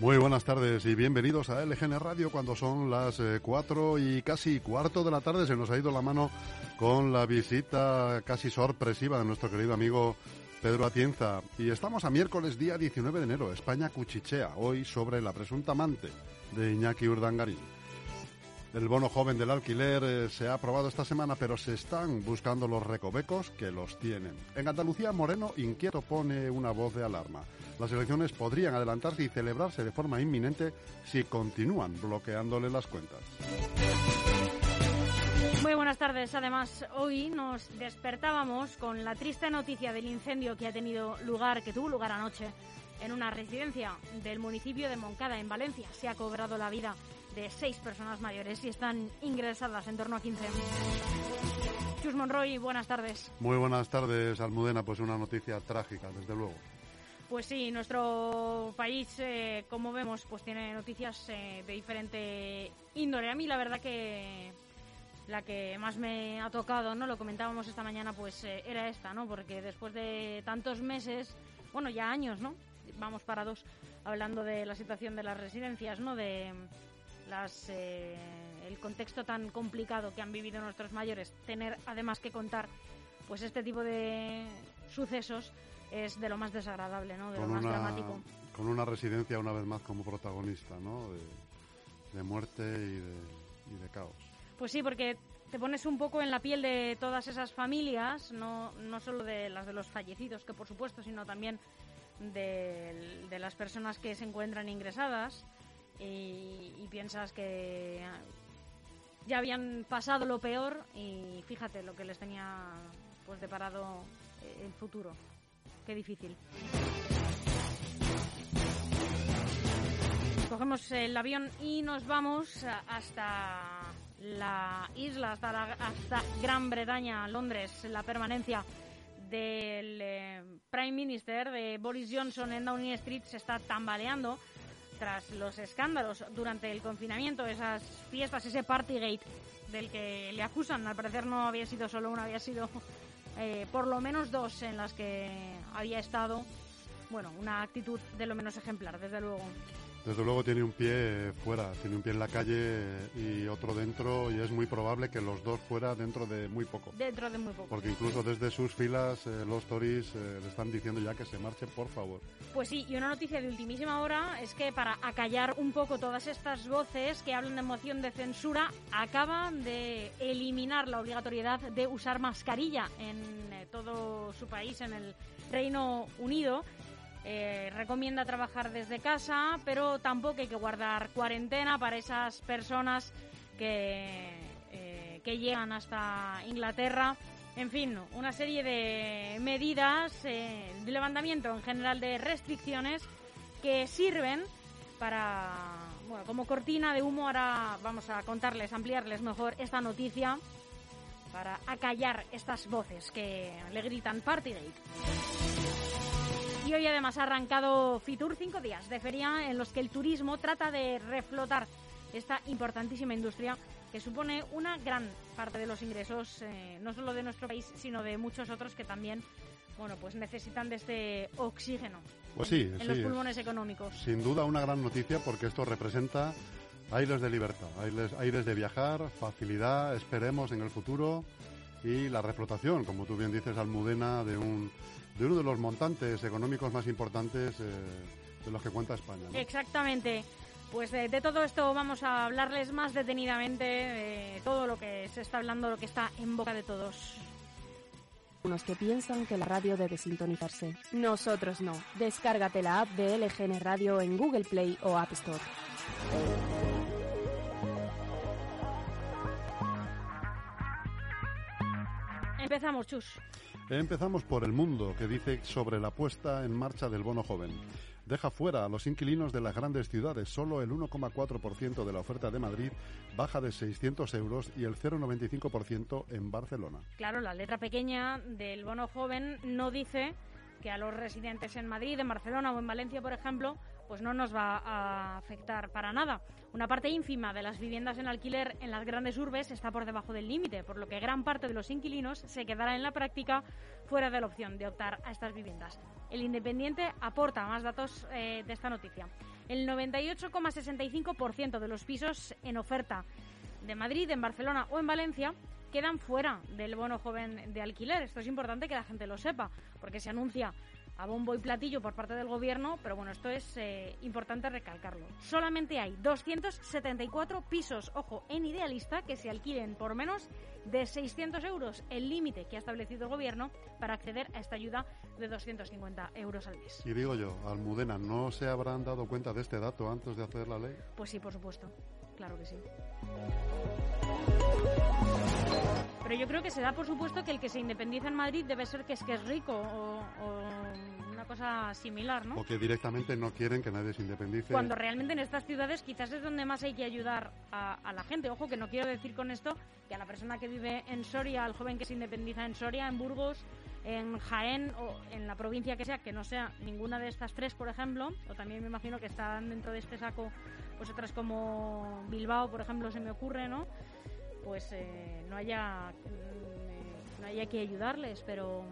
Muy buenas tardes y bienvenidos a LGN Radio cuando son las eh, cuatro y casi cuarto de la tarde. Se nos ha ido la mano con la visita casi sorpresiva de nuestro querido amigo Pedro Atienza. Y estamos a miércoles día 19 de enero. España cuchichea hoy sobre la presunta amante de Iñaki Urdangarín. El bono joven del alquiler eh, se ha aprobado esta semana, pero se están buscando los recovecos que los tienen. En Andalucía, Moreno inquieto pone una voz de alarma. Las elecciones podrían adelantarse y celebrarse de forma inminente si continúan bloqueándole las cuentas. Muy buenas tardes. Además, hoy nos despertábamos con la triste noticia del incendio que ha tenido lugar, que tuvo lugar anoche, en una residencia del municipio de Moncada, en Valencia. Se ha cobrado la vida de seis personas mayores y están ingresadas en torno a 15. Chus Monroy, buenas tardes. Muy buenas tardes, Almudena. Pues una noticia trágica, desde luego. Pues sí, nuestro país, eh, como vemos, pues tiene noticias eh, de diferente índole. A mí la verdad que la que más me ha tocado, ¿no? Lo comentábamos esta mañana, pues eh, era esta, ¿no? Porque después de tantos meses, bueno, ya años, ¿no? Vamos para dos, hablando de la situación de las residencias, ¿no? De las, eh, el contexto tan complicado que han vivido nuestros mayores, tener además que contar pues este tipo de sucesos es de lo más desagradable, ¿no? De lo más dramático. Con una residencia una vez más como protagonista, ¿no? De, muerte y de, y de, caos. Pues sí, porque te pones un poco en la piel de todas esas familias, no, no solo de las de los fallecidos, que por supuesto, sino también de, de las personas que se encuentran ingresadas y, piensas que ya habían pasado lo peor y fíjate lo que les tenía pues deparado eh, el futuro. Qué difícil. Cogemos el avión y nos vamos hasta la isla, hasta, hasta Gran Bretaña, Londres, la permanencia del eh, Prime Minister de Boris Johnson en Downing Street se está tambaleando tras los escándalos durante el confinamiento, esas fiestas, ese partygate del que le acusan, al parecer no había sido solo una, había sido eh, por lo menos dos en las que había estado, bueno, una actitud de lo menos ejemplar, desde luego. Desde luego tiene un pie fuera, tiene un pie en la calle y otro dentro y es muy probable que los dos fuera dentro de muy poco. Dentro de muy poco. Porque incluso desde sus filas eh, los Tories eh, le están diciendo ya que se marche, por favor. Pues sí, y una noticia de ultimísima hora es que para acallar un poco todas estas voces que hablan de moción de censura, acaban de eliminar la obligatoriedad de usar mascarilla en eh, todo su país, en el Reino Unido. Eh, recomienda trabajar desde casa, pero tampoco hay que guardar cuarentena para esas personas que, eh, que llegan hasta Inglaterra. En fin, una serie de medidas eh, de levantamiento en general de restricciones que sirven para, bueno, como cortina de humo, ahora vamos a contarles, ampliarles mejor esta noticia para acallar estas voces que le gritan Partygate. Y hoy además ha arrancado Fitur cinco días de feria en los que el turismo trata de reflotar esta importantísima industria que supone una gran parte de los ingresos, eh, no solo de nuestro país, sino de muchos otros que también bueno, pues necesitan de este oxígeno pues sí, en, los pulmones económicos. Sin duda una gran noticia porque esto representa aires de libertad, aires, aires de viajar, facilidad, esperemos en el futuro y la reflotación, como tú bien dices, Almudena, de un de uno de los montantes económicos más importantes eh, de los que cuenta España. Exactamente. Pues de, todo esto vamos a hablarles más detenidamente, de todo lo que se está hablando, lo que está en boca de todos. Unos que piensan que la radio debe sintonizarse. Nosotros no. Descárgate la app de LGN Radio en Google Play o App Store. Empezamos, Chus. Empezamos por el mundo, que dice sobre la puesta en marcha del bono joven. Deja fuera a los inquilinos de las grandes ciudades. Solo el 1,4% de la oferta de Madrid baja de 600 euros y el 0,95% en Barcelona. Claro, la letra pequeña del bono joven no dice que a los residentes en Madrid, en Barcelona o en Valencia, por ejemplo, pues no nos va a afectar para nada. Una parte ínfima de las viviendas en alquiler en las grandes urbes está por debajo del límite, por lo que gran parte de los inquilinos se quedará en la práctica fuera de la opción de optar a estas viviendas. El Independiente aporta más datos eh, de esta noticia. el 98,65% de los pisos en oferta de Madrid, en Barcelona o en Valencia quedan fuera del bono joven de alquiler. Esto es importante que la gente lo sepa, porque se anuncia a bombo y platillo por parte del gobierno, pero bueno, esto es eh, importante recalcarlo. Solamente hay 274 pisos, ojo, en idealista, que se alquilen por menos de 600 euros, el límite que ha establecido el gobierno para acceder a esta ayuda de 250 euros al mes. Y digo yo, Almudena, ¿no se habrán dado cuenta de este dato antes de hacer la ley? Pues sí, por supuesto, claro que sí. Pero yo creo que se da por supuesto que el que se independiza en Madrid debe ser que es que es rico o, una cosa similar, ¿no? O que directamente no quieren que nadie se independice. Cuando realmente en estas ciudades quizás es donde más hay que ayudar a, la gente. Ojo, que no quiero decir con esto que a la persona que vive en Soria, al joven que se independiza en Soria, en Burgos, en Jaén o en la provincia que sea, que no sea ninguna de estas tres, por ejemplo, o también me imagino que están dentro de este saco pues otras como Bilbao, por ejemplo, se me ocurre, ¿no? Pues eh, no haya mm, no haya que ayudarles, pero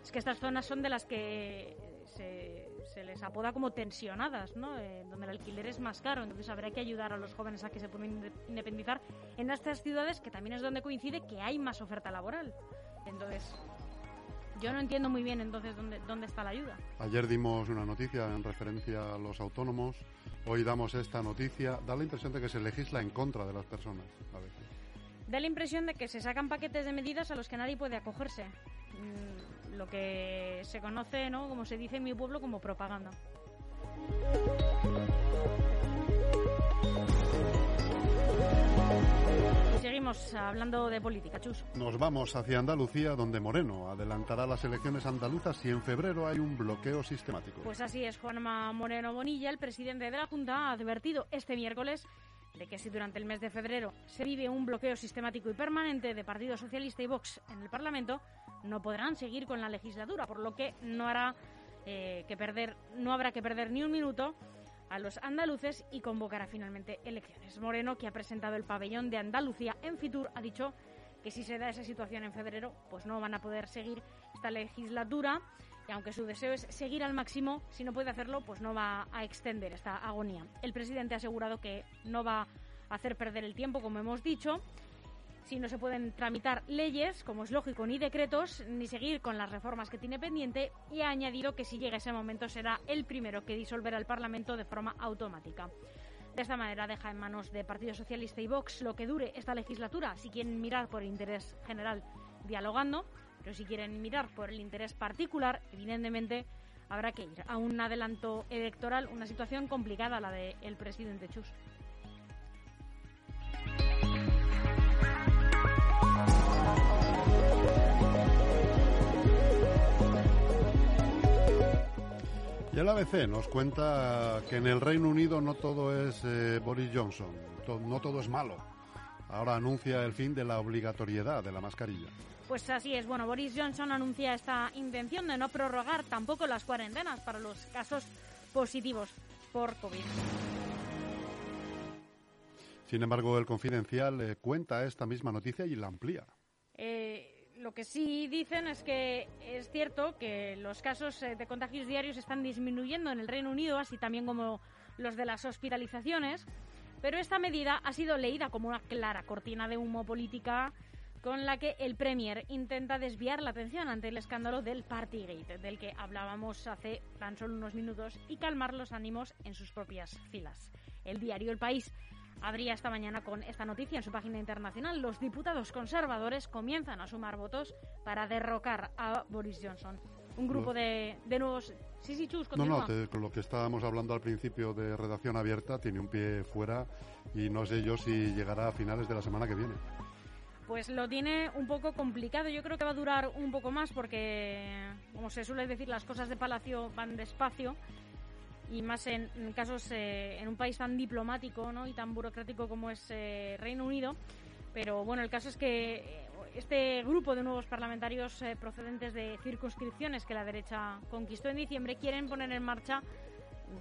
es que estas zonas son de las que se, se les apoda como tensionadas, ¿no? Eh, donde el alquiler es más caro, entonces habrá que ayudar a los jóvenes a que se puedan independizar en estas ciudades que también es donde coincide que hay más oferta laboral. Entonces, yo no entiendo muy bien entonces dónde, dónde está la ayuda. Ayer dimos una noticia en referencia a los autónomos, hoy damos esta noticia. Da la impresión de que se legisla en contra de las personas a veces da la impresión de que se sacan paquetes de medidas a los que nadie puede acogerse. Mm, lo que se conoce, ¿no? como se dice en mi pueblo, como propaganda. Seguimos hablando de política, Chus. Nos vamos hacia Andalucía, donde Moreno adelantará las elecciones andaluzas si en febrero hay un bloqueo sistemático. Pues así es, Juanma Moreno Bonilla, el presidente de la Junta, ha advertido este miércoles de que si durante el mes de febrero se vive un bloqueo sistemático y permanente de Partido Socialista y Vox en el Parlamento, no podrán seguir con la legislatura, por lo que no eh, perder, no habrá que perder ni un minuto a los andaluces y convocará finalmente elecciones. Moreno, que ha presentado el pabellón de Andalucía en Fitur, ha dicho que si se da esa situación en febrero, pues no van a poder seguir esta legislatura y aunque su deseo es seguir al máximo, si no puede hacerlo, pues no va a extender esta agonía. El presidente ha asegurado que no va a hacer perder el tiempo, como hemos dicho, si no se pueden tramitar leyes, como es lógico, ni decretos, ni seguir con las reformas que tiene pendiente, y ha añadido que si llega ese momento será el primero que disolverá el Parlamento de forma automática. De esta manera deja en manos de Partido Socialista y Vox lo que dure esta legislatura, si quieren mirar por interés general dialogando, pero si quieren mirar por el interés particular, evidentemente habrá que ir a un adelanto electoral, una situación complicada la del presidente Chus. Y el ABC nos cuenta que en el Reino Unido no todo es eh, Boris Johnson, no todo es malo. Ahora anuncia el fin de la obligatoriedad de la mascarilla. Pues así es. Bueno, Boris Johnson anuncia esta intención de no prorrogar tampoco las cuarentenas para los casos positivos por COVID. Sin embargo, el Confidencial eh, cuenta esta misma noticia y la amplía. Eh, lo que sí dicen es que es cierto que los casos eh, de contagios diarios están disminuyendo en el Reino Unido, así también como los de las hospitalizaciones, pero esta medida ha sido leída como una clara cortina de humo política con la que el Premier intenta desviar la atención ante el escándalo del Partygate, del que hablábamos hace tan solo unos minutos, y calmar los ánimos en sus propias filas. El diario El País abría esta mañana con esta noticia en su página internacional. Los diputados conservadores comienzan a sumar votos para derrocar a Boris Johnson. Un grupo de, nuevos... Sí, sí, Chus, No, no, con lo que estábamos hablando al principio de redacción abierta, tiene un pie fuera y no sé yo si llegará a finales de la semana que viene pues lo tiene un poco complicado. Yo creo que va a durar un poco más porque, como se suele decir, las cosas de Palacio van despacio y más en, casos eh, en un país tan diplomático ¿no? y tan burocrático como es eh, Reino Unido. Pero bueno, el caso es que eh, este grupo de nuevos parlamentarios procedentes de circunscripciones que la derecha conquistó en diciembre quieren poner en marcha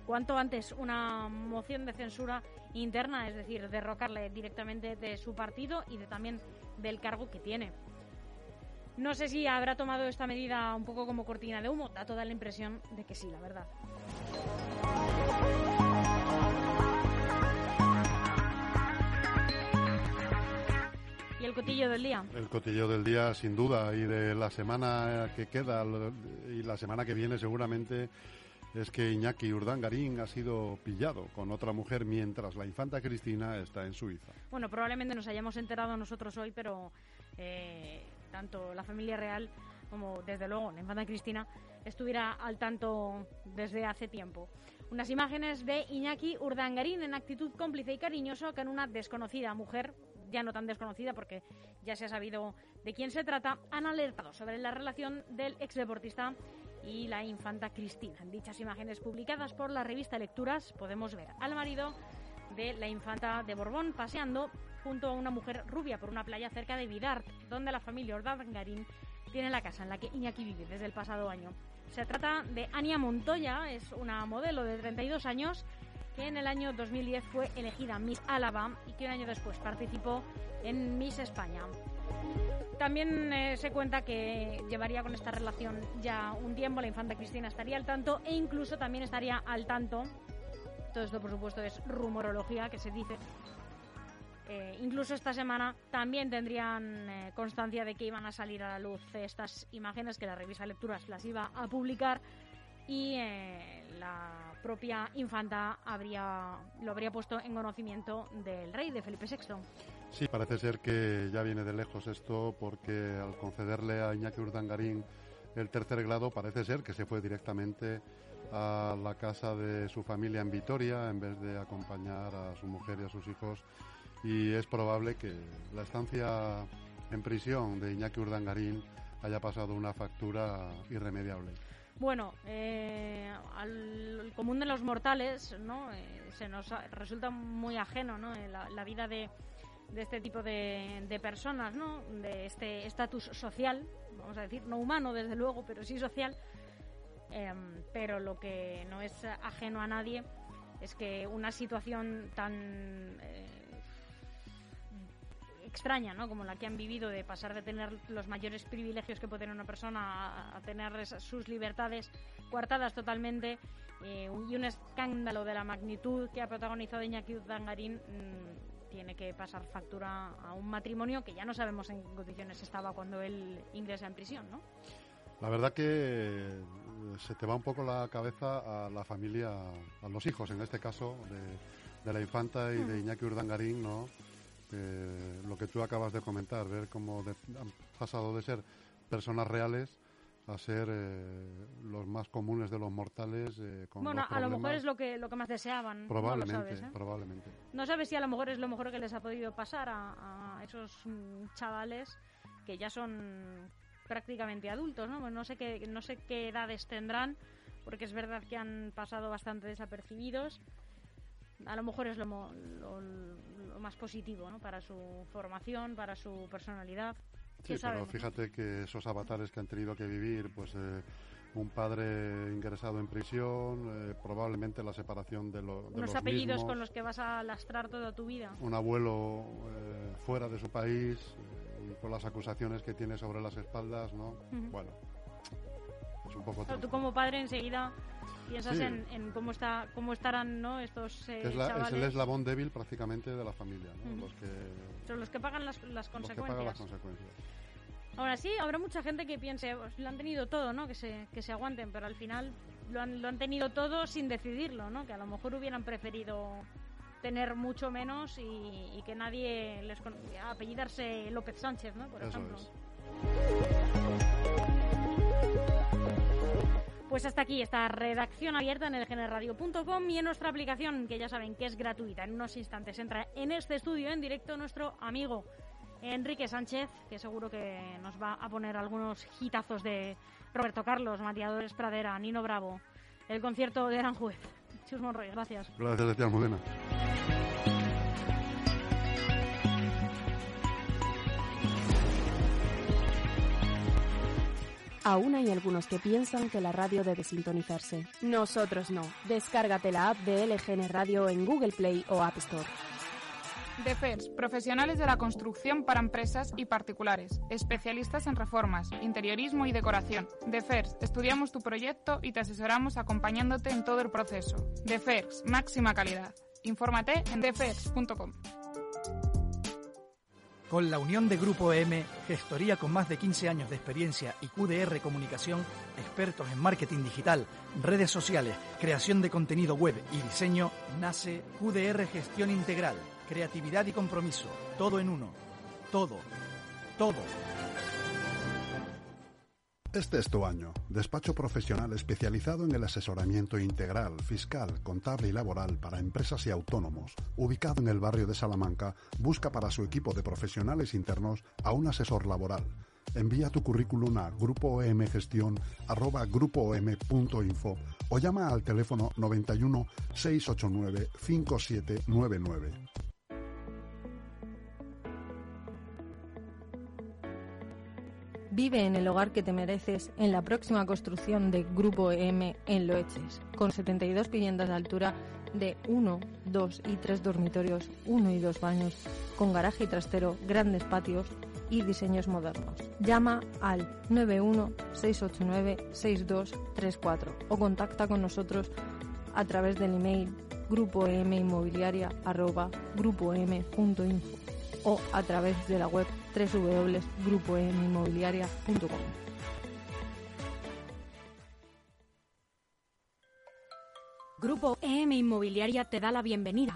cuanto antes una moción de censura interna, es decir, derrocarle directamente de su partido y de también del cargo que tiene. No sé si habrá tomado esta medida un poco como cortina de humo, da toda la impresión de que sí, la verdad. ¿Y el cotillo del día? El cotillo del día, sin duda, y de la semana que queda y la semana que viene seguramente es que Iñaki Urdangarín ha sido pillado con otra mujer mientras la infanta Cristina está en Suiza. Bueno, probablemente nos hayamos enterado nosotros hoy, pero eh, tanto la familia real como desde luego la infanta Cristina estuviera al tanto desde hace tiempo. Unas imágenes de Iñaki Urdangarín en actitud cómplice y cariñoso con una desconocida mujer, ya no tan desconocida porque ya se ha sabido de quién se trata, han alertado sobre la relación del exdeportista y la infanta Cristina. En dichas imágenes publicadas por la revista Lecturas podemos ver al marido de la infanta de Borbón paseando junto a una mujer rubia por una playa cerca de Vidart, donde la familia Urdangarín tiene la casa en la que Iñaki vive desde el pasado año. Se trata de Ania Montoya, es una modelo de 32 años que en el año 2010 fue elegida Miss Álava y que un año después participó en Miss España. También eh, se cuenta que llevaría con esta relación ya un tiempo, la infanta Cristina estaría al tanto e incluso también estaría al tanto, todo esto por supuesto es rumorología que se dice, eh, incluso esta semana también tendrían eh, constancia de que iban a salir a la luz estas imágenes que la revista Lecturas las iba a publicar y la propia infanta habría, lo habría puesto en conocimiento del rey, de Felipe VI. Sí, parece ser que ya viene de lejos esto porque al concederle a Iñaki Urdangarín el tercer grado parece ser que se fue directamente a la casa de su familia en Vitoria en vez de acompañar a su mujer y a sus hijos y es probable que la estancia en prisión de Iñaki Urdangarín haya pasado una factura irremediable. Bueno, eh, al común de los mortales, ¿no? Eh, se nos resulta muy ajeno, ¿no? Eh, la, vida de, este tipo de, personas, ¿no? De este estatus social, vamos a decir, no humano desde luego, pero sí social. Em, pero lo que no es ajeno a nadie es que una situación tan extraña, ¿no? Como la que han vivido de pasar de tener los mayores privilegios que puede tener una persona a, tener sus libertades coartadas totalmente eh, y un escándalo de la magnitud que ha protagonizado Iñaki Dangarín mm, tiene que pasar factura a un matrimonio que ya no sabemos en qué condiciones estaba cuando él ingresa en prisión, ¿no? La verdad que eh, se te va un poco la cabeza a la familia, a los hijos, en este caso, de, la infanta y de. Iñaki Urdangarín, ¿no? lo que tú acabas de comentar, ver cómo han pasado de ser personas reales a ser eh, los más comunes de los mortales. Eh, bueno, a lo mejor es lo que, lo que más deseaban. Probablemente, no ¿eh? probablemente. No sabes si a lo mejor es lo mejor que les ha podido pasar a, esos mm, chavales que ya son prácticamente adultos, ¿no? Pues no sé qué, no sé qué edades tendrán, porque es verdad que han pasado bastante desapercibidos. A lo mejor es lo, lo, más positivo ¿no? para su formación, para su personalidad. Sí, pero fíjate que esos avatares que han tenido que vivir, pues eh, un padre ingresado en prisión, eh, probablemente la separación de, lo, de los apellidos con los que vas a lastrar toda tu vida. Un abuelo eh, fuera de su país y con las acusaciones que tiene sobre las espaldas, ¿no? Bueno, es un poco... tú como padre enseguida piensas en, cómo está cómo estarán ¿no? estos eh, es, es, el eslabón débil prácticamente de la familia ¿no? los que son los que pagan las, las consecuencias las consecuencias. ahora sí habrá mucha gente que piense pues, lo han tenido todo no que se que se aguanten pero al final lo han, lo han tenido todo sin decidirlo no que a lo mejor hubieran preferido tener mucho menos y, que nadie les apellidarse López Sánchez no por ejemplo pues hasta aquí esta redacción abierta en el generradio.com y en nuestra aplicación, que ya saben que es gratuita. En unos instantes entra en este estudio en directo nuestro amigo Enrique Sánchez, que seguro que nos va a poner algunos hitazos de Roberto Carlos, Mateadores Pradera, Nino Bravo, el concierto de Aranjuez. Chus Monroy, gracias. Gracias, tía Almudena. Aún hay algunos que piensan que la radio debe sintonizarse. Nosotros no. Descárgate la app de LGN Radio en Google Play o App Store. DEFERS, profesionales de la construcción para empresas y particulares, especialistas en reformas, interiorismo y decoración. DEFERS, estudiamos tu proyecto y te asesoramos acompañándote en todo el proceso. DEFERS, máxima calidad. Infórmate en defers.com. Con la unión de Grupo EM, gestoría con más de 15 años de experiencia y QDR Comunicación, expertos en marketing digital, redes sociales, creación de contenido web y diseño, nace QDR Gestión Integral, creatividad y compromiso, todo en uno. Todo, todo. Este es tu año. Despacho profesional especializado en el asesoramiento integral, fiscal, contable y laboral para empresas y autónomos. Ubicado en el barrio de Salamanca, busca para su equipo de profesionales internos a un asesor laboral. Envía tu currículum a grupoomgestión@grupoom.info o llama al teléfono 91 689 5799. Vive en el hogar que te mereces en la próxima construcción de Grupo EM en Loeches, con 72 viviendas de altura de 1, 2 y 3 dormitorios, 1 y 2 baños, con garaje y trastero, grandes patios y diseños modernos. Llama al 91-689-6234 o contacta con nosotros a través del email grupoeminmobiliaria.grupoem.info o a través de la web www.grupoeminmobiliaria.com. Grupo EM Inmobiliaria te da la bienvenida